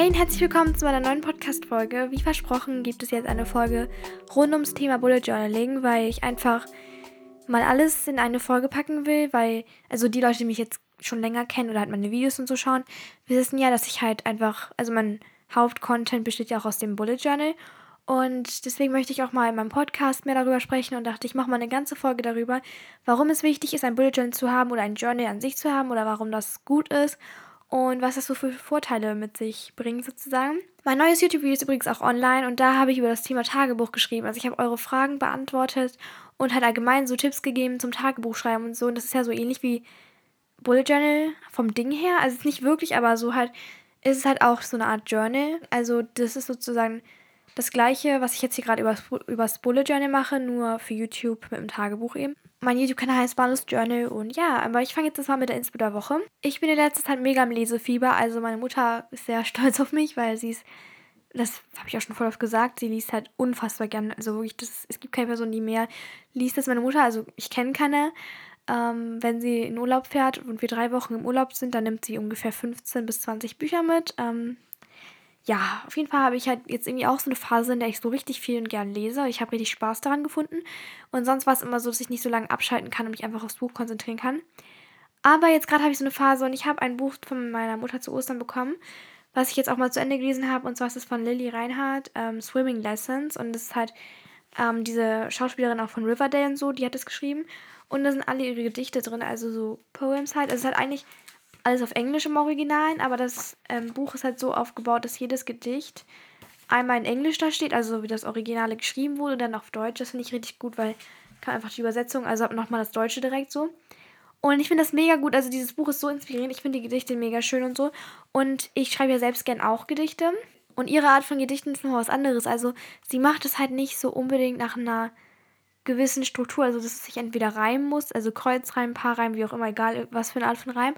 Hey und herzlich willkommen zu meiner neuen Podcast-Folge. Wie versprochen gibt es jetzt eine Folge rund ums Thema Bullet Journaling, weil ich einfach mal alles in eine Folge packen will, weil, also die Leute, die mich jetzt schon länger kennen oder halt meine Videos und so schauen, wissen ja, dass ich halt einfach, also mein Hauptcontent besteht ja auch aus dem Bullet Journal und deswegen möchte ich auch mal in meinem Podcast mehr darüber sprechen und dachte, ich mache mal eine ganze Folge darüber, warum es wichtig ist, ein Bullet Journal zu haben oder ein Journal an sich zu haben oder warum das gut ist und was das so für Vorteile mit sich bringt sozusagen. Mein neues YouTube-Video ist übrigens auch online und da habe ich über das Thema Tagebuch geschrieben. Also ich habe eure Fragen beantwortet und halt allgemein so Tipps gegeben zum Tagebuchschreiben und so. Und das ist ja so ähnlich wie Bullet Journal vom Ding her. Also es ist nicht wirklich, aber so halt ist es halt auch so eine Art Journal. Also das ist sozusagen das gleiche, was ich jetzt hier gerade übers, übers Bullet Journal mache, nur für YouTube mit dem Tagebuch eben. Mein YouTube-Kanal heißt Balus Journal und ja, aber ich fange jetzt mal mit der Inspo der Woche. Ich bin in letzter Zeit mega im Lesefieber, also meine Mutter ist sehr stolz auf mich, weil sie ist, das habe ich auch schon voll oft gesagt, sie liest halt unfassbar gern. Also wirklich, das, es gibt keine Person, die mehr liest als meine Mutter, also ich kenne keine. Ähm, wenn sie in Urlaub fährt und wir drei Wochen im Urlaub sind, dann nimmt sie ungefähr 15 bis 20 Bücher mit. Ähm, ja, auf jeden Fall habe ich halt jetzt irgendwie auch so eine Phase, in der ich so richtig viel und gern lese. Ich habe richtig Spaß daran gefunden. Und sonst war es immer so, dass ich nicht so lange abschalten kann und mich einfach aufs Buch konzentrieren kann. Aber jetzt gerade habe ich so eine Phase und ich habe ein Buch von meiner Mutter zu Ostern bekommen, was ich jetzt auch mal zu Ende gelesen habe. Und zwar ist es von Lily Reinhardt, ähm, Swimming Lessons. Und das ist halt ähm, diese Schauspielerin auch von Riverdale und so, die hat es geschrieben. Und da sind alle ihre Gedichte drin, also so Poems halt. Also es ist halt eigentlich alles auf Englisch im Original, aber das ähm, Buch ist halt so aufgebaut, dass jedes Gedicht einmal in Englisch da steht, also wie das Originale geschrieben wurde, dann auf Deutsch. Das finde ich richtig gut, weil kann einfach die Übersetzung, also nochmal das Deutsche direkt so. Und ich finde das mega gut. Also dieses Buch ist so inspirierend. Ich finde die Gedichte mega schön und so. Und ich schreibe ja selbst gern auch Gedichte. Und ihre Art von Gedichten ist noch was anderes. Also sie macht es halt nicht so unbedingt nach einer gewissen Struktur. Also dass es sich entweder reimen muss, also Kreuzreim, Paarreim, wie auch immer, egal was für eine Art von Reim.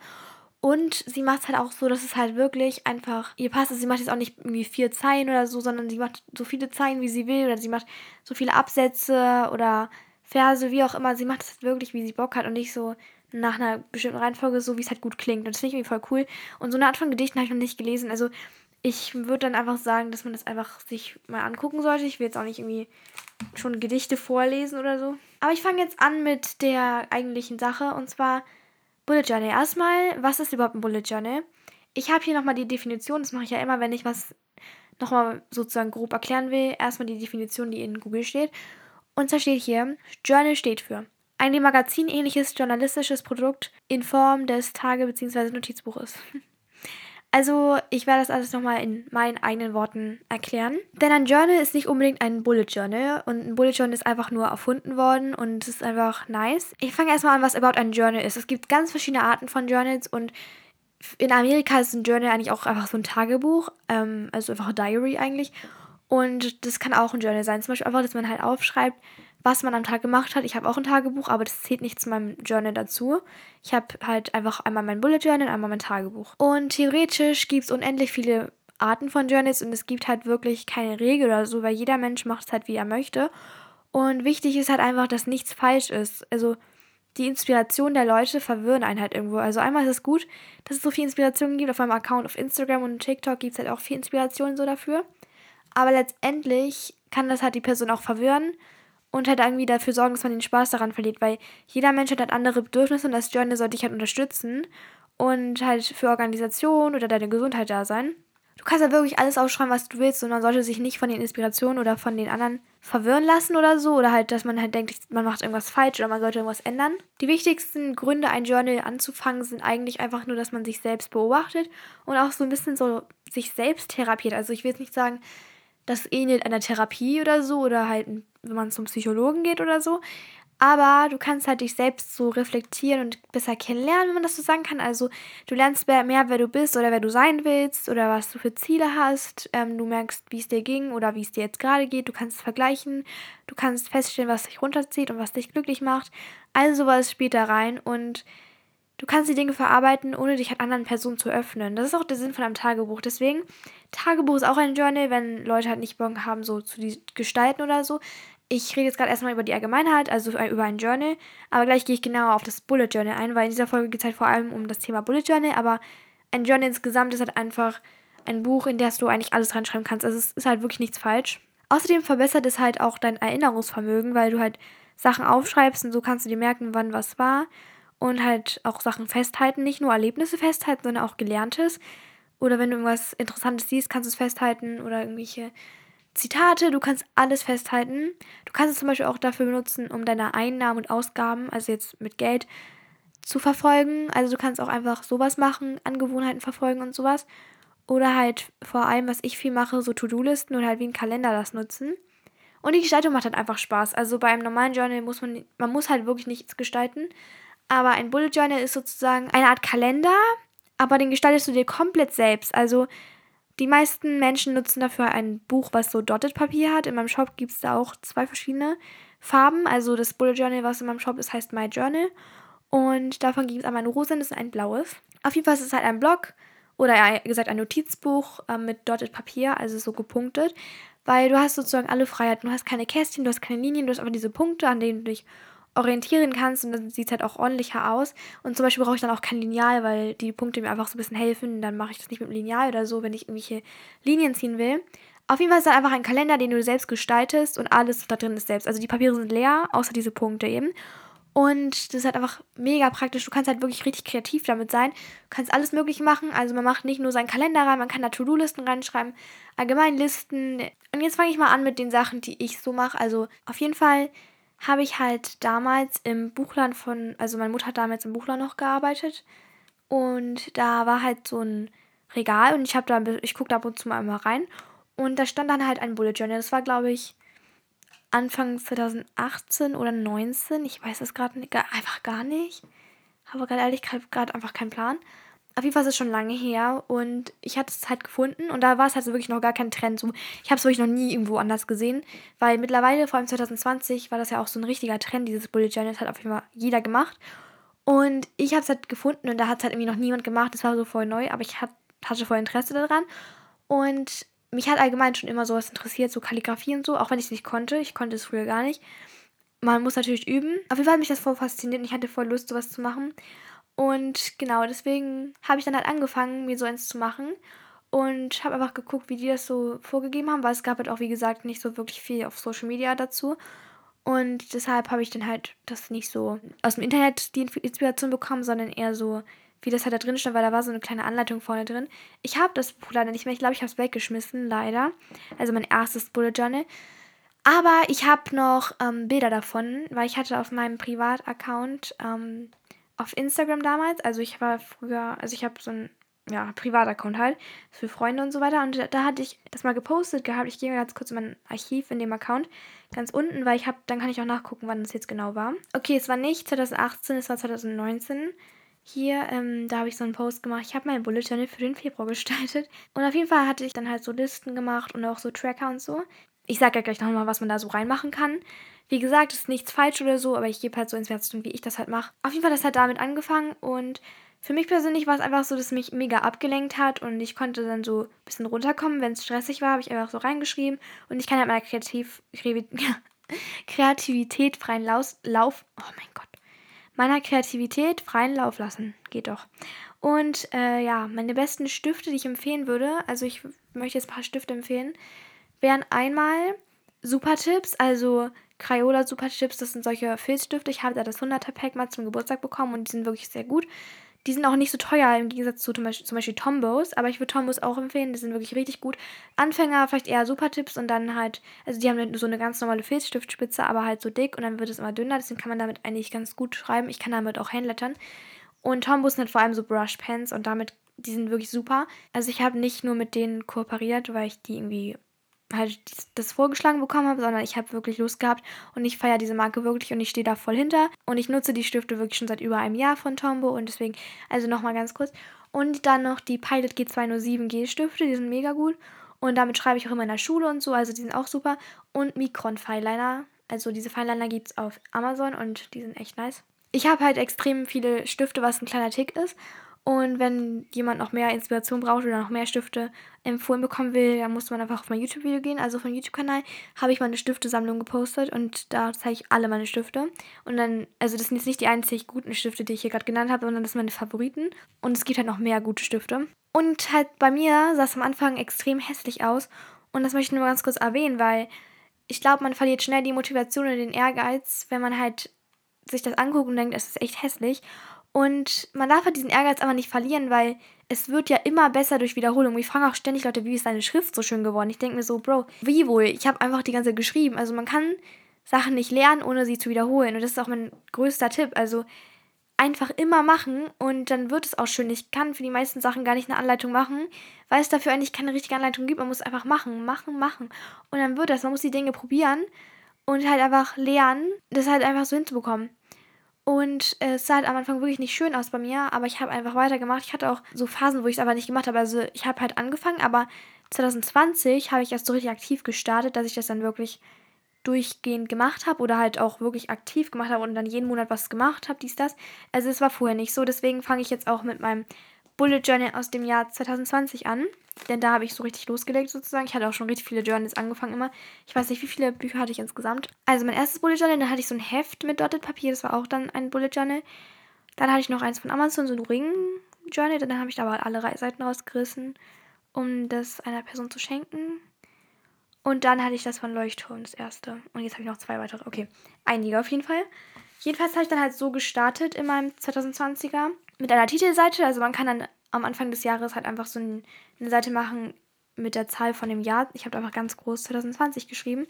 Und sie macht es halt auch so, dass es halt wirklich einfach ihr passt. Also sie macht jetzt auch nicht irgendwie vier Zeilen oder so, sondern sie macht so viele Zeilen, wie sie will. Oder sie macht so viele Absätze oder Verse, wie auch immer. Sie macht es halt wirklich, wie sie Bock hat und nicht so nach einer bestimmten Reihenfolge, so wie es halt gut klingt. Und das finde ich irgendwie voll cool. Und so eine Art von Gedichten habe ich noch nicht gelesen. Also ich würde dann einfach sagen, dass man das einfach sich mal angucken sollte. Ich will jetzt auch nicht irgendwie schon Gedichte vorlesen oder so. Aber ich fange jetzt an mit der eigentlichen Sache. Und zwar Bullet Journal. Erstmal, was ist überhaupt ein Bullet Journal? Ich habe hier nochmal die Definition, das mache ich ja immer, wenn ich was nochmal sozusagen grob erklären will. Erstmal die Definition, die in Google steht. Und zwar steht hier, Journal steht für ein dem Magazin ähnliches journalistisches Produkt in Form des Tage- bzw. Notizbuches. Also, ich werde das alles nochmal in meinen eigenen Worten erklären. Denn ein Journal ist nicht unbedingt ein Bullet Journal. Und ein Bullet Journal ist einfach nur erfunden worden und es ist einfach nice. Ich fange erstmal an, was überhaupt ein Journal ist. Es gibt ganz verschiedene Arten von Journals und in Amerika ist ein Journal eigentlich auch einfach so ein Tagebuch. Ähm, also einfach ein Diary eigentlich. Und das kann auch ein Journal sein. Zum Beispiel einfach, dass man halt aufschreibt, was man am Tag gemacht hat. Ich habe auch ein Tagebuch, aber das zählt nicht zu meinem Journal dazu. Ich habe halt einfach einmal mein Bullet Journal, einmal mein Tagebuch. Und theoretisch gibt es unendlich viele Arten von Journals und es gibt halt wirklich keine Regel oder so, weil jeder Mensch macht es halt, wie er möchte. Und wichtig ist halt einfach, dass nichts falsch ist. Also die Inspiration der Leute verwirren einen halt irgendwo. Also einmal ist es gut, dass es so viel Inspiration gibt. Auf meinem Account auf Instagram und TikTok gibt es halt auch viel Inspiration so dafür. Aber letztendlich kann das halt die Person auch verwirren und halt irgendwie dafür sorgen, dass man den Spaß daran verliert, weil jeder Mensch hat halt andere Bedürfnisse und das Journal sollte dich halt unterstützen und halt für Organisation oder deine Gesundheit da sein. Du kannst halt wirklich alles aufschreiben, was du willst und man sollte sich nicht von den Inspirationen oder von den anderen verwirren lassen oder so oder halt, dass man halt denkt, man macht irgendwas falsch oder man sollte irgendwas ändern. Die wichtigsten Gründe, ein Journal anzufangen, sind eigentlich einfach nur, dass man sich selbst beobachtet und auch so ein bisschen so sich selbst therapiert. Also ich will jetzt nicht sagen, das ähnelt einer Therapie oder so oder halt, wenn man zum Psychologen geht oder so. Aber du kannst halt dich selbst so reflektieren und besser kennenlernen, wenn man das so sagen kann. Also du lernst mehr, wer du bist oder wer du sein willst oder was du für Ziele hast. Ähm, du merkst, wie es dir ging oder wie es dir jetzt gerade geht. Du kannst es vergleichen. Du kannst feststellen, was dich runterzieht und was dich glücklich macht. Also sowas spielt da rein und Du kannst die Dinge verarbeiten, ohne dich an anderen Personen zu öffnen. Das ist auch der Sinn von einem Tagebuch. Deswegen, Tagebuch ist auch ein Journal, wenn Leute halt nicht Bock haben, so zu gestalten oder so. Ich rede jetzt gerade erstmal über die Allgemeinheit, also über ein Journal, aber gleich gehe ich genauer auf das Bullet Journal ein, weil in dieser Folge geht es halt vor allem um das Thema Bullet Journal, aber ein Journal insgesamt ist halt einfach ein Buch, in das du eigentlich alles reinschreiben kannst. Also es ist halt wirklich nichts falsch. Außerdem verbessert es halt auch dein Erinnerungsvermögen, weil du halt Sachen aufschreibst und so kannst du dir merken, wann was war und halt auch Sachen festhalten, nicht nur Erlebnisse festhalten, sondern auch Gelerntes. Oder wenn du irgendwas Interessantes siehst, kannst du es festhalten oder irgendwelche Zitate, du kannst alles festhalten. Du kannst es zum Beispiel auch dafür benutzen, um deine Einnahmen und Ausgaben, also jetzt mit Geld, zu verfolgen. Also du kannst auch einfach sowas machen, Angewohnheiten verfolgen und sowas. Oder halt vor allem, was ich viel mache, so To-Do-Listen oder halt wie ein Kalender das nutzen. Und die Gestaltung macht halt einfach Spaß. Also bei einem normalen Journal muss man, man muss halt wirklich nichts gestalten. Aber ein Bullet Journal ist sozusagen eine Art Kalender, aber den gestaltest du dir komplett selbst. Also die meisten Menschen nutzen dafür ein Buch, was so Dotted Papier hat. In meinem Shop gibt es da auch zwei verschiedene Farben. Also das Bullet Journal, was in meinem Shop ist, heißt My Journal. Und davon gibt es einmal ein rosa und ein blaues. Auf jeden Fall ist es halt ein Blog oder ja, gesagt ein Notizbuch äh, mit Dotted Papier, also so gepunktet. Weil du hast sozusagen alle Freiheiten. Du hast keine Kästchen, du hast keine Linien, du hast einfach diese Punkte, an denen du dich orientieren kannst und dann sieht es halt auch ordentlicher aus. Und zum Beispiel brauche ich dann auch kein Lineal, weil die Punkte mir einfach so ein bisschen helfen. Dann mache ich das nicht mit dem Lineal oder so, wenn ich irgendwelche Linien ziehen will. Auf jeden Fall ist es einfach ein Kalender, den du selbst gestaltest und alles da drin ist selbst. Also die Papiere sind leer, außer diese Punkte eben. Und das ist halt einfach mega praktisch. Du kannst halt wirklich richtig kreativ damit sein. Du kannst alles Mögliche machen. Also man macht nicht nur seinen Kalender rein, man kann da To-Do-Listen reinschreiben, allgemein Listen. Und jetzt fange ich mal an mit den Sachen, die ich so mache. Also auf jeden Fall habe ich halt damals im Buchladen von, also meine Mutter hat damals im Buchladen noch gearbeitet und da war halt so ein Regal und ich habe da, ich gucke da ab und zu mal immer rein und da stand dann halt ein Bullet Journal. Das war, glaube ich, Anfang 2018 oder 19. Ich weiß es gerade einfach gar nicht. Habe gerade ehrlich gerade einfach keinen Plan. Auf jeden Fall ist es schon lange her und ich hatte es halt gefunden und da war es halt wirklich noch gar kein Trend. So, ich habe es wirklich noch nie irgendwo anders gesehen, weil mittlerweile, vor allem 2020, war das ja auch so ein richtiger Trend. Dieses Bullet Journal hat auf jeden Fall jeder gemacht. Und ich habe es halt gefunden und da hat es halt irgendwie noch niemand gemacht. Das war so voll neu, aber ich hat, hatte voll Interesse daran. Und mich hat allgemein schon immer sowas interessiert, so Kalligrafie und so, auch wenn ich es nicht konnte. Ich konnte es früher gar nicht. Man muss natürlich üben. Auf jeden Fall hat mich das voll fasziniert und ich hatte voll Lust, sowas zu machen. Und genau, deswegen habe ich dann halt angefangen, mir so eins zu machen. Und habe einfach geguckt, wie die das so vorgegeben haben, weil es gab halt auch, wie gesagt, nicht so wirklich viel auf Social Media dazu. Und deshalb habe ich dann halt das nicht so aus dem Internet die Inspiration bekommen, sondern eher so, wie das halt da drin stand, weil da war so eine kleine Anleitung vorne drin. Ich habe das Buch leider nicht mehr. Ich glaube, ich habe es weggeschmissen, leider. Also mein erstes Bullet Journal. Aber ich habe noch ähm, Bilder davon, weil ich hatte auf meinem Privataccount ähm, auf Instagram damals. Also ich war früher, also ich habe so ein ja, Privataccount halt für Freunde und so weiter. Und da hatte ich das mal gepostet gehabt. Ich gehe mal ganz kurz in mein Archiv in dem Account ganz unten, weil ich habe, dann kann ich auch nachgucken, wann das jetzt genau war. Okay, es war nicht 2018, es war 2019. Hier, ähm, da habe ich so einen Post gemacht. Ich habe mein Bullet Journal für den Februar gestaltet. Und auf jeden Fall hatte ich dann halt so Listen gemacht und auch so Tracker und so. Ich sage ja gleich nochmal, was man da so reinmachen kann. Wie gesagt, ist nichts falsch oder so, aber ich gebe halt so Inspiration, wie ich das halt mache. Auf jeden Fall hat das halt damit angefangen und für mich persönlich war es einfach so, dass mich mega abgelenkt hat und ich konnte dann so ein bisschen runterkommen. Wenn es stressig war, habe ich einfach so reingeschrieben und ich kann halt meiner Kreativ Kreativität freien Lauf, Lauf, oh mein Gott, meiner Kreativität freien Lauf lassen. Geht doch. Und äh, ja, meine besten Stifte, die ich empfehlen würde, also ich möchte jetzt ein paar Stifte empfehlen, wären einmal Super Tipps, also Crayola Super Chips, das sind solche Filzstifte. Ich habe da das 100er Pack mal zum Geburtstag bekommen und die sind wirklich sehr gut. Die sind auch nicht so teuer im Gegensatz zu zum Beispiel, zum Beispiel Tombos, aber ich würde Tombos auch empfehlen, die sind wirklich richtig gut. Anfänger vielleicht eher Super Tipps und dann halt, also die haben so eine ganz normale Filzstiftspitze, aber halt so dick und dann wird es immer dünner, deswegen kann man damit eigentlich ganz gut schreiben. Ich kann damit auch Handlettern. Und Tombos sind halt vor allem so Brush Pens und damit, die sind wirklich super. Also ich habe nicht nur mit denen kooperiert, weil ich die irgendwie halt das vorgeschlagen bekommen habe, sondern ich habe wirklich Lust gehabt und ich feiere diese Marke wirklich und ich stehe da voll hinter und ich nutze die Stifte wirklich schon seit über einem Jahr von Tombow und deswegen, also nochmal ganz kurz. Und dann noch die Pilot G207 G-Stifte, die sind mega gut und damit schreibe ich auch immer in der Schule und so, also die sind auch super. Und Micron Fineliner, also diese Fineliner gibt es auf Amazon und die sind echt nice. Ich habe halt extrem viele Stifte, was ein kleiner Tick ist und wenn jemand noch mehr Inspiration braucht oder noch mehr Stifte empfohlen bekommen will, dann muss man einfach auf mein YouTube-Video gehen. Also auf meinem YouTube-Kanal habe ich meine Stiftesammlung gepostet und da zeige ich alle meine Stifte. Und dann, also das sind jetzt nicht die einzig guten Stifte, die ich hier gerade genannt habe, sondern das sind meine Favoriten. Und es gibt halt noch mehr gute Stifte. Und halt bei mir sah es am Anfang extrem hässlich aus. Und das möchte ich nur ganz kurz erwähnen, weil ich glaube, man verliert schnell die Motivation und den Ehrgeiz, wenn man halt sich das anguckt und denkt, es ist echt hässlich. Und man darf halt diesen Ehrgeiz aber nicht verlieren, weil es wird ja immer besser durch Wiederholung. Ich frage auch ständig Leute, wie ist deine Schrift so schön geworden? Ich denke mir so, Bro, wie wohl? Ich habe einfach die ganze Zeit geschrieben. Also man kann Sachen nicht lernen, ohne sie zu wiederholen. Und das ist auch mein größter Tipp. Also einfach immer machen und dann wird es auch schön. Ich kann für die meisten Sachen gar nicht eine Anleitung machen, weil es dafür eigentlich keine richtige Anleitung gibt. Man muss einfach machen, machen, machen. Und dann wird das. Man muss die Dinge probieren und halt einfach lernen, das halt einfach so hinzubekommen. Und es sah halt am Anfang wirklich nicht schön aus bei mir, aber ich habe einfach weitergemacht. Ich hatte auch so Phasen, wo ich es aber nicht gemacht habe. Also ich habe halt angefangen, aber 2020 habe ich erst so richtig aktiv gestartet, dass ich das dann wirklich durchgehend gemacht habe oder halt auch wirklich aktiv gemacht habe und dann jeden Monat was gemacht habe, dies, das. Also es war vorher nicht so, deswegen fange ich jetzt auch mit meinem Bullet Journal aus dem Jahr 2020 an. Denn da habe ich so richtig losgelegt sozusagen. Ich hatte auch schon richtig viele Journals angefangen immer. Ich weiß nicht, wie viele Bücher hatte ich insgesamt. Also mein erstes Bullet Journal, da hatte ich so ein Heft mit Dotted Papier, das war auch dann ein Bullet Journal. Dann hatte ich noch eins von Amazon, so ein Ring Journal. Dann habe ich da aber alle Seiten rausgerissen, um das einer Person zu schenken. Und dann hatte ich das von Leuchtturm, das erste. Und jetzt habe ich noch zwei weitere. Okay, einige auf jeden Fall. Jedenfalls habe ich dann halt so gestartet in meinem 2020er mit einer Titelseite. Also man kann dann am Anfang des Jahres halt einfach so ein, eine Seite machen mit der Zahl von dem Jahr. Ich habe einfach ganz groß 2020 geschrieben.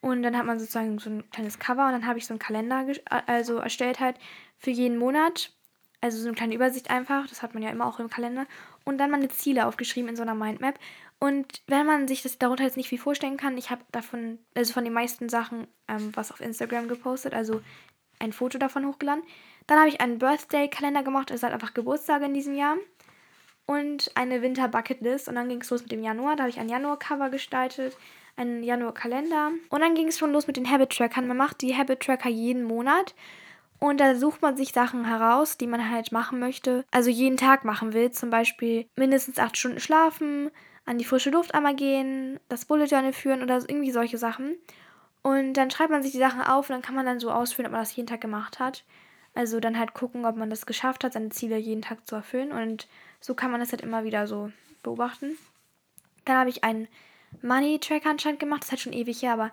Und dann hat man sozusagen so ein kleines Cover und dann habe ich so einen Kalender also erstellt halt für jeden Monat. Also so eine kleine Übersicht einfach. Das hat man ja immer auch im Kalender. Und dann meine Ziele aufgeschrieben in so einer Mindmap. Und wenn man sich das darunter jetzt nicht viel vorstellen kann, ich habe davon, also von den meisten Sachen ähm, was auf Instagram gepostet, also ein Foto davon hochgeladen. Dann habe ich einen Birthday-Kalender gemacht, es hat einfach Geburtstage in diesem Jahr. Und eine Winter-Bucketlist. Und dann ging es los mit dem Januar. Da habe ich ein Januar-Cover gestaltet, einen Januar-Kalender. Und dann ging es schon los mit den Habit-Trackern. Man macht die Habit-Tracker jeden Monat. Und da sucht man sich Sachen heraus, die man halt machen möchte. Also jeden Tag machen will. Zum Beispiel mindestens acht Stunden schlafen, an die frische Luft einmal gehen, das Bullet Journal führen oder irgendwie solche Sachen. Und dann schreibt man sich die Sachen auf und dann kann man dann so ausführen, ob man das jeden Tag gemacht hat. Also dann halt gucken, ob man das geschafft hat, seine Ziele jeden Tag zu erfüllen. Und so kann man das halt immer wieder so beobachten. Dann habe ich einen Money Tracker anscheinend gemacht. Das ist halt schon ewig her, aber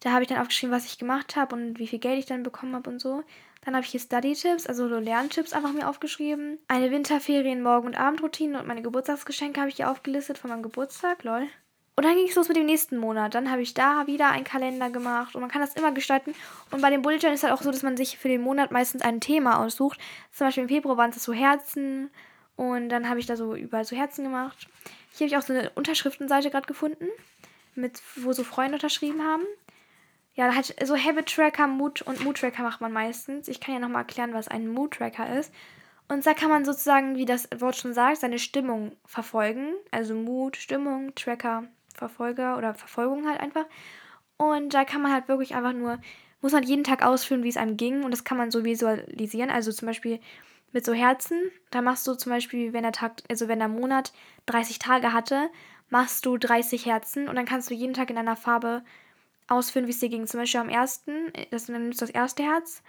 da habe ich dann aufgeschrieben, was ich gemacht habe und wie viel Geld ich dann bekommen habe und so. Dann habe ich hier Study-Tipps, also so Lerntipps einfach mir aufgeschrieben. Eine Winterferien, Morgen- und Abendroutine und meine Geburtstagsgeschenke habe ich hier aufgelistet von meinem Geburtstag, lol. Und dann ging es los mit dem nächsten Monat. Dann habe ich da wieder einen Kalender gemacht und man kann das immer gestalten. Und bei den Bullet Journal ist halt auch so, dass man sich für den Monat meistens ein Thema aussucht. Zum Beispiel im Februar waren es so Herzen und dann habe ich da so überall so Herzen gemacht. Hier habe ich auch so eine Unterschriftenseite gerade gefunden, mit, wo so Freunde unterschrieben haben ja, halt so Habit Tracker Mood und Mood Tracker macht man meistens. Ich kann ja nochmal erklären, was ein Mood Tracker ist. Und da kann man sozusagen, wie das Wort schon sagt, seine Stimmung verfolgen. Also Mood, Stimmung, Tracker, Verfolger oder Verfolgung halt einfach. Und da kann man halt wirklich einfach nur, muss man jeden Tag ausführen, wie es einem ging. Und das kann man so visualisieren. Also zum Beispiel mit so Herzen. Da machst du zum Beispiel, wenn der Tag, also wenn der Monat 30 Tage hatte, machst du 30 Herzen und dann kannst du jeden Tag in einer Farbe ausführen, wie es dir ging. Zum Beispiel am ersten, das, dann nimmst du das erste Herz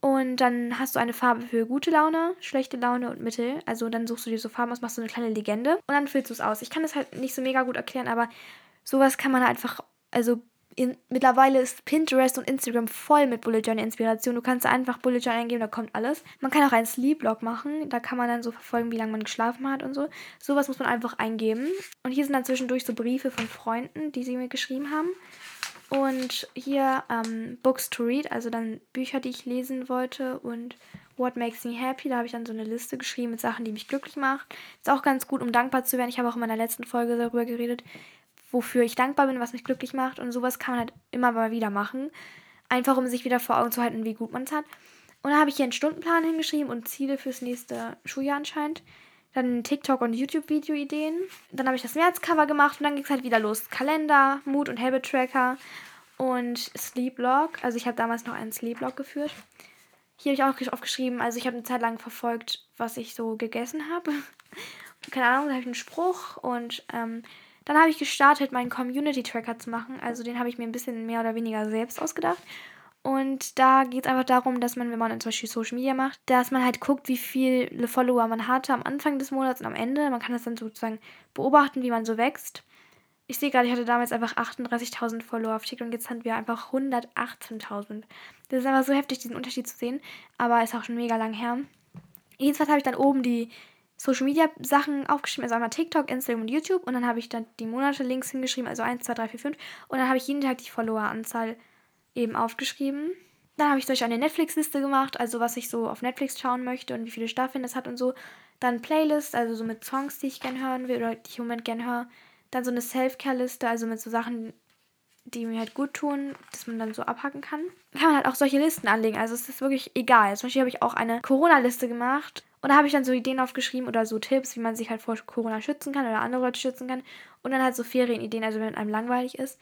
und dann hast du eine Farbe für gute Laune, schlechte Laune und Mittel. Also dann suchst du dir so Farben aus, machst du eine kleine Legende und dann füllst du es aus. Ich kann das halt nicht so mega gut erklären, aber sowas kann man halt einfach, also in, mittlerweile ist Pinterest und Instagram voll mit Bullet Journal Inspiration. Du kannst einfach Bullet Journal eingeben, da kommt alles. Man kann auch einen Sleep Log machen, da kann man dann so verfolgen, wie lange man geschlafen hat und so. Sowas muss man einfach eingeben. Und hier sind dann zwischendurch so Briefe von Freunden, die sie mir geschrieben haben. Und hier ähm, Books to Read, also dann Bücher, die ich lesen wollte und What Makes Me Happy. Da habe ich dann so eine Liste geschrieben mit Sachen, die mich glücklich machen. Ist auch ganz gut, um dankbar zu werden. Ich habe auch in meiner letzten Folge darüber geredet, wofür ich dankbar bin, was mich glücklich macht. Und sowas kann man halt immer mal wieder machen. Einfach, um sich wieder vor Augen zu halten, wie gut man es hat. Und da habe ich hier einen Stundenplan hingeschrieben und Ziele fürs nächste Schuljahr anscheinend. Dann TikTok- und YouTube-Video-Ideen. Dann habe ich das März-Cover gemacht und dann ging es halt wieder los. Kalender, Mood- und Habit-Tracker und Sleep-Log. Also ich habe damals noch einen Sleep-Log geführt. Hier habe ich auch aufgeschrieben, also ich habe eine Zeit lang verfolgt, was ich so gegessen habe. Keine Ahnung, da habe ich einen Spruch und ähm, dann habe ich gestartet, meinen Community-Tracker zu machen. Also den habe ich mir ein bisschen mehr oder weniger selbst ausgedacht. Und da geht es einfach darum, dass man, wenn man zum Beispiel Social Media macht, dass man halt guckt, wie viele Follower man hatte am Anfang des Monats und am Ende. Man kann das dann sozusagen beobachten, wie man so wächst. Ich sehe gerade, ich hatte damals einfach 38.000 Follower auf TikTok und jetzt haben wir einfach 118.000. Das ist einfach so heftig, diesen Unterschied zu sehen. Aber ist auch schon mega lang her. Jedenfalls habe ich dann oben die Social Media Sachen aufgeschrieben, also einmal TikTok, Instagram und YouTube. Und dann habe ich dann die Monate Links hingeschrieben, also 1, 2, 3, 4, 5. Und dann habe ich jeden Tag die Followeranzahl eben aufgeschrieben. Dann habe ich durch eine Netflix-Liste gemacht, also was ich so auf Netflix schauen möchte und wie viele Staffeln das hat und so. Dann Playlist, also so mit Songs, die ich gerne hören will oder die ich im Moment gerne höre. Dann so eine Self-Care-Liste, also mit so Sachen, die mir halt gut tun, dass man dann so abhacken kann. Kann man halt auch solche Listen anlegen. Also es ist wirklich egal. Zum Beispiel habe ich auch eine Corona-Liste gemacht. Und da habe ich dann so Ideen aufgeschrieben oder so Tipps, wie man sich halt vor Corona schützen kann oder andere Leute schützen kann. Und dann halt so Ferienideen, also wenn einem langweilig ist.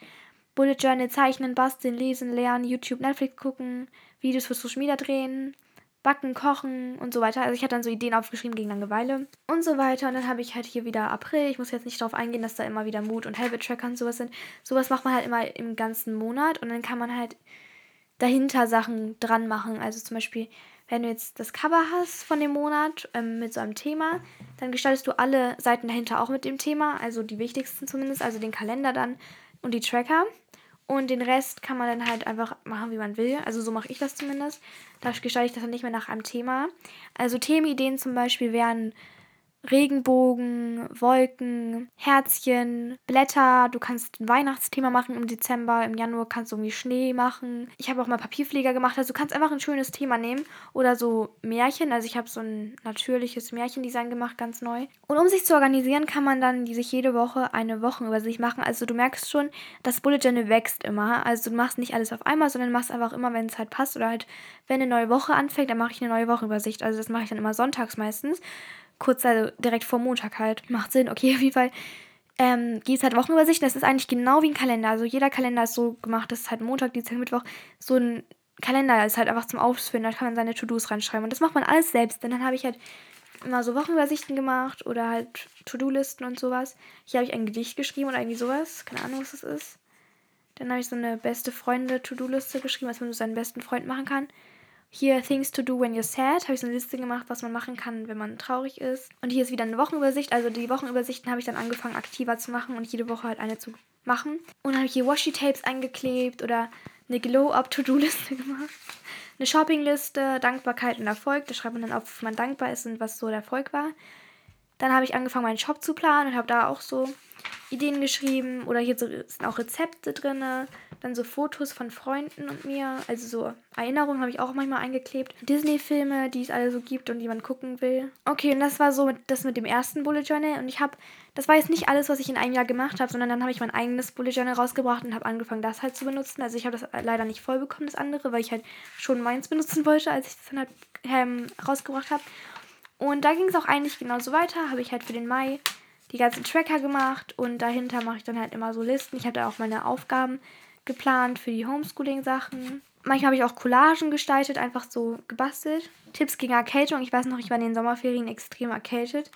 Bullet Journal zeichnen, basteln, lesen, lernen, YouTube, Netflix gucken, Videos für Social Media drehen, Backen, Kochen und so weiter. Also ich hatte dann so Ideen aufgeschrieben gegen Langeweile und so weiter. Und dann habe ich halt hier wieder April. Ich muss jetzt nicht darauf eingehen, dass da immer wieder Mood und Habit Tracker und sowas sind. Sowas macht man halt immer im ganzen Monat und dann kann man halt dahinter Sachen dran machen. Also zum Beispiel, wenn du jetzt das Cover hast von dem Monat ähm, mit so einem Thema, dann gestaltest du alle Seiten dahinter auch mit dem Thema, also die wichtigsten zumindest, also den Kalender dann und die Tracker. Und den Rest kann man dann halt einfach machen, wie man will. Also so mache ich das zumindest. Da gestalte ich das dann nicht mehr nach einem Thema. Also Themenideen zum Beispiel wären Regenbogen, Wolken, Herzchen, Blätter. Du kannst ein Weihnachtsthema machen im Dezember. Im Januar kannst du irgendwie Schnee machen. Ich habe auch mal Papierflieger gemacht. Also du kannst einfach ein schönes Thema nehmen. Oder so Märchen. Also ich habe so ein natürliches Märchendesign gemacht, ganz neu. Und um sich zu organisieren, kann man dann sich jede Woche eine Wochenübersicht machen. Also du merkst schon, das Bullet Journal wächst immer. Also du machst nicht alles auf einmal, sondern machst einfach immer, wenn es halt passt. Oder halt, wenn eine neue Woche anfängt, dann mache ich eine neue Wochenübersicht. Also das mache ich dann immer sonntags meistens kurz also direkt vor Montag halt. Macht Sinn, okay, auf jeden Fall. Ähm, gibt es halt Wochenübersichten. Das ist eigentlich genau wie ein Kalender. Also jeder Kalender ist so gemacht, dass es halt Montag, Dienstag, Mittwoch so ein Kalender ist halt einfach zum Ausfüllen. Da kann man seine To-Dos reinschreiben. Und das macht man alles selbst. Denn dann habe ich halt immer so Wochenübersichten gemacht oder halt To-Do-Listen und sowas. Hier habe ich ein Gedicht geschrieben oder irgendwie sowas. Keine Ahnung, was das ist. Dann habe ich so eine beste Freunde-To-Do-Liste geschrieben, was man mit seinen besten Freund machen kann. Hier Things to do when you're sad. Habe ich so eine Liste gemacht, was man machen kann, wenn man traurig ist. Und hier ist wieder eine Wochenübersicht. Also die Wochenübersichten habe ich dann angefangen aktiver zu machen und jede Woche halt eine zu machen. Und dann habe ich hier Washi-Tapes eingeklebt oder eine Glow-Up-To-Do-Liste gemacht. Eine Shopping-Liste, Dankbarkeit und Erfolg. Da schreibt man dann auf, wofür man dankbar ist und was so der Erfolg war. Dann habe ich angefangen, meinen Shop zu planen und habe da auch so Ideen geschrieben oder hier sind auch Rezepte drin, dann so Fotos von Freunden und mir, also so Erinnerungen habe ich auch manchmal eingeklebt. Disney-Filme, die es alle so gibt und die man gucken will. Okay, und das war so das mit dem ersten Bullet Journal und ich habe, das war jetzt nicht alles, was ich in einem Jahr gemacht habe, sondern dann habe ich mein eigenes Bullet Journal rausgebracht und habe angefangen, das halt zu benutzen. Also ich habe das leider nicht voll bekommen, das andere, weil ich halt schon meins benutzen wollte, als ich das dann halt ähm, rausgebracht habe. Und da ging es auch eigentlich genauso weiter, habe ich halt für den Mai die ganzen Tracker gemacht und dahinter mache ich dann halt immer so Listen. Ich habe da auch meine Aufgaben geplant für die Homeschooling-Sachen. Manchmal habe ich auch Collagen gestaltet, einfach so gebastelt. Tipps gegen Erkältung. Ich weiß noch, ich war in den Sommerferien extrem erkältet.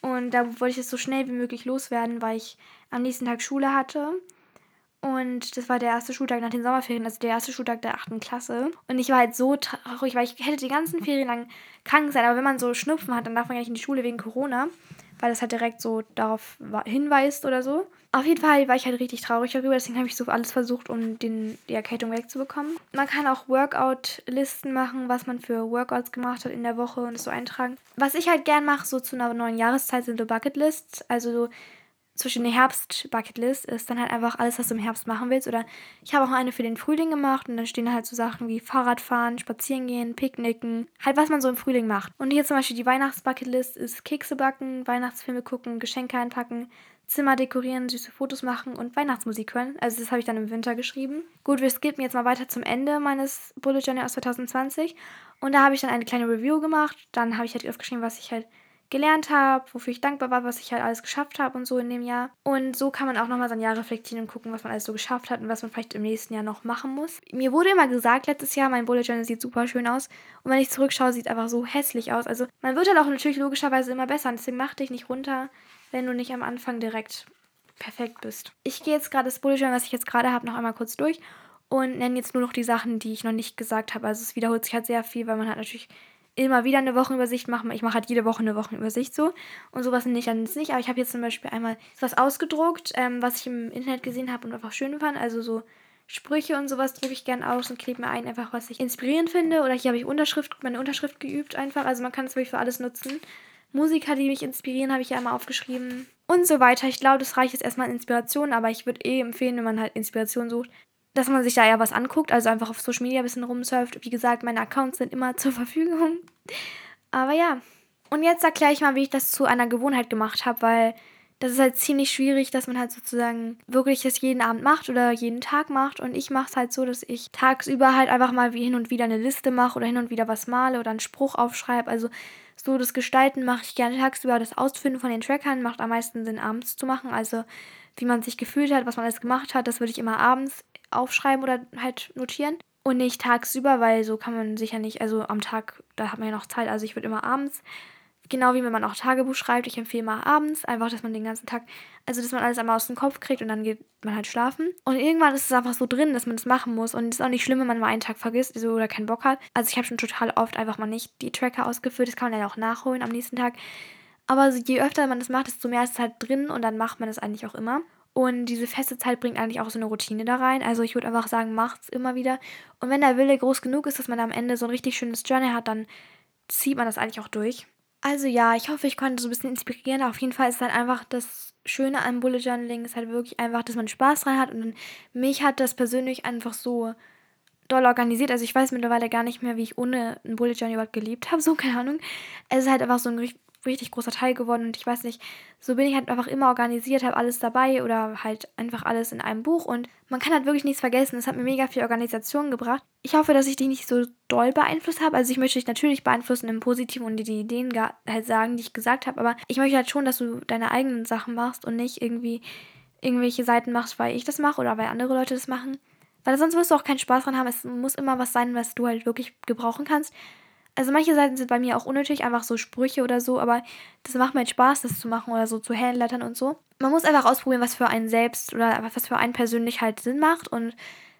Und da wollte ich es so schnell wie möglich loswerden, weil ich am nächsten Tag Schule hatte. Und das war der erste Schultag nach den Sommerferien, also der erste Schultag der 8. Klasse. Und ich war halt so traurig, weil ich hätte die ganzen Ferien lang krank sein. Aber wenn man so Schnupfen hat, dann darf man ja nicht in die Schule wegen Corona weil das halt direkt so darauf hinweist oder so. Auf jeden Fall war ich halt richtig traurig darüber, deswegen habe ich so alles versucht, um den, die Erkältung wegzubekommen. Man kann auch Workout-Listen machen, was man für Workouts gemacht hat in der Woche und es so eintragen. Was ich halt gern mache, so zu einer neuen Jahreszeit, sind so Bucketlists. Also so zwischen der Herbst-Bucketlist ist dann halt einfach alles, was du im Herbst machen willst. Oder ich habe auch eine für den Frühling gemacht und dann stehen halt so Sachen wie Fahrradfahren, Spazierengehen, Picknicken. Halt, was man so im Frühling macht. Und hier zum Beispiel die Weihnachts-Bucketlist ist Kekse backen, Weihnachtsfilme gucken, Geschenke einpacken, Zimmer dekorieren, süße Fotos machen und Weihnachtsmusik hören. Also das habe ich dann im Winter geschrieben. Gut, wir skippen jetzt mal weiter zum Ende meines Bullet Journal aus 2020. Und da habe ich dann eine kleine Review gemacht. Dann habe ich halt aufgeschrieben, was ich halt gelernt habe, wofür ich dankbar war, was ich halt alles geschafft habe und so in dem Jahr. Und so kann man auch nochmal sein Jahr reflektieren und gucken, was man alles so geschafft hat und was man vielleicht im nächsten Jahr noch machen muss. Mir wurde immer gesagt, letztes Jahr, mein Bullet Journal sieht super schön aus. Und wenn ich zurückschaue, sieht es einfach so hässlich aus. Also man wird halt auch natürlich logischerweise immer besser. Und deswegen mach dich nicht runter, wenn du nicht am Anfang direkt perfekt bist. Ich gehe jetzt gerade das Bullet Journal, was ich jetzt gerade habe, noch einmal kurz durch und nenne jetzt nur noch die Sachen, die ich noch nicht gesagt habe. Also es wiederholt sich halt sehr viel, weil man halt natürlich immer wieder eine Wochenübersicht macht. Ich mache halt jede Woche eine Wochenübersicht so. Und sowas nicht dann nicht. Aber ich habe jetzt zum Beispiel einmal was ausgedruckt, ähm, was ich im Internet gesehen habe und einfach schön fand. Also so Sprüche und sowas drucke ich gern aus und klebe mir ein, einfach was ich inspirierend finde. Oder hier habe ich Unterschrift, meine Unterschrift geübt einfach. Also man kann es wirklich für alles nutzen. Musiker, die mich inspirieren, habe ich ja einmal aufgeschrieben. Und so weiter. Ich glaube, das reicht jetzt erstmal an Inspiration, aber ich würde eh empfehlen, wenn man halt Inspiration sucht, dass man sich da ja was anguckt, also einfach auf Social Media ein bisschen rumsurft. Wie gesagt, meine Accounts sind immer zur Verfügung. Aber ja. Und jetzt erkläre ich mal, wie ich das zu einer Gewohnheit gemacht habe, weil das ist halt ziemlich schwierig, dass man halt sozusagen wirklich das jeden Abend macht oder jeden Tag macht. Und ich mache es halt so, dass ich tagsüber halt einfach mal wie hin und wieder eine Liste mache oder hin und wieder was male oder einen Spruch aufschreibe. Also so das Gestalten mache ich gerne tagsüber. Das Ausfinden von den Trackern macht am meisten Sinn, abends zu machen. Also wie man sich gefühlt hat, was man alles gemacht hat, das würde ich immer abends aufschreiben oder halt notieren. Und nicht tagsüber, weil so kann man sicher nicht, also am Tag, da hat man ja noch Zeit. Also ich würde immer abends, genau wie wenn man auch Tagebuch schreibt, ich empfehle mal abends, einfach, dass man den ganzen Tag, also dass man alles einmal aus dem Kopf kriegt und dann geht man halt schlafen. Und irgendwann ist es einfach so drin, dass man das machen muss. Und es ist auch nicht schlimm, wenn man mal einen Tag vergisst also, oder keinen Bock hat. Also ich habe schon total oft einfach mal nicht die Tracker ausgeführt. Das kann man dann auch nachholen am nächsten Tag. Aber je öfter man das macht, desto mehr ist es halt drin und dann macht man das eigentlich auch immer. Und diese feste Zeit bringt eigentlich auch so eine Routine da rein. Also ich würde einfach sagen, macht's immer wieder. Und wenn der Wille groß genug ist, dass man am Ende so ein richtig schönes Journal hat, dann zieht man das eigentlich auch durch. Also ja, ich hoffe, ich konnte so ein bisschen inspirieren. Auf jeden Fall ist halt einfach das Schöne an Bullet Journaling ist halt wirklich einfach, dass man Spaß dran hat. Und mich hat das persönlich einfach so doll organisiert. Also ich weiß mittlerweile gar nicht mehr, wie ich ohne ein Bullet Journal überhaupt gelebt habe. So, keine Ahnung. Es ist halt einfach so ein richtig großer Teil geworden und ich weiß nicht, so bin ich halt einfach immer organisiert, habe alles dabei oder halt einfach alles in einem Buch und man kann halt wirklich nichts vergessen. Es hat mir mega viel Organisation gebracht. Ich hoffe, dass ich dich nicht so doll beeinflusst habe. Also ich möchte dich natürlich beeinflussen im Positiven und dir die Ideen halt sagen, die ich gesagt habe, aber ich möchte halt schon, dass du deine eigenen Sachen machst und nicht irgendwie irgendwelche Seiten machst, weil ich das mache oder weil andere Leute das machen. Weil sonst wirst du auch keinen Spaß dran haben. Es muss immer was sein, was du halt wirklich gebrauchen kannst. Also manche Seiten sind bei mir auch unnötig, einfach so Sprüche oder so, aber das macht mir halt Spaß, das zu machen oder so zu Handlettern und so. Man muss einfach ausprobieren, was für einen selbst oder was für einen persönlich halt Sinn macht und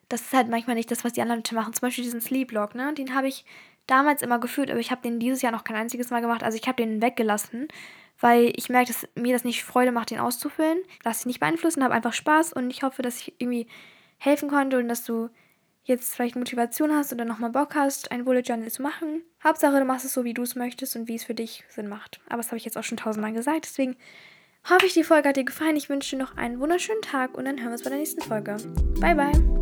das ist halt manchmal nicht das, was die anderen Leute machen. Zum Beispiel diesen Sleep-Log, ne? Den habe ich damals immer geführt, aber ich habe den dieses Jahr noch kein einziges Mal gemacht. Also ich habe den weggelassen, weil ich merke, dass mir das nicht Freude macht, den auszufüllen. Lass dich nicht beeinflussen, habe einfach Spaß und ich hoffe, dass ich irgendwie helfen konnte und dass du jetzt vielleicht Motivation hast oder nochmal Bock hast, ein Bullet Journal zu machen. Hauptsache, du machst es so, wie du es möchtest und wie es für dich Sinn macht. Aber das habe ich jetzt auch schon tausendmal gesagt. Deswegen hoffe ich, die Folge hat dir gefallen. Ich wünsche dir noch einen wunderschönen Tag und dann hören wir uns bei der nächsten Folge. Bye, bye.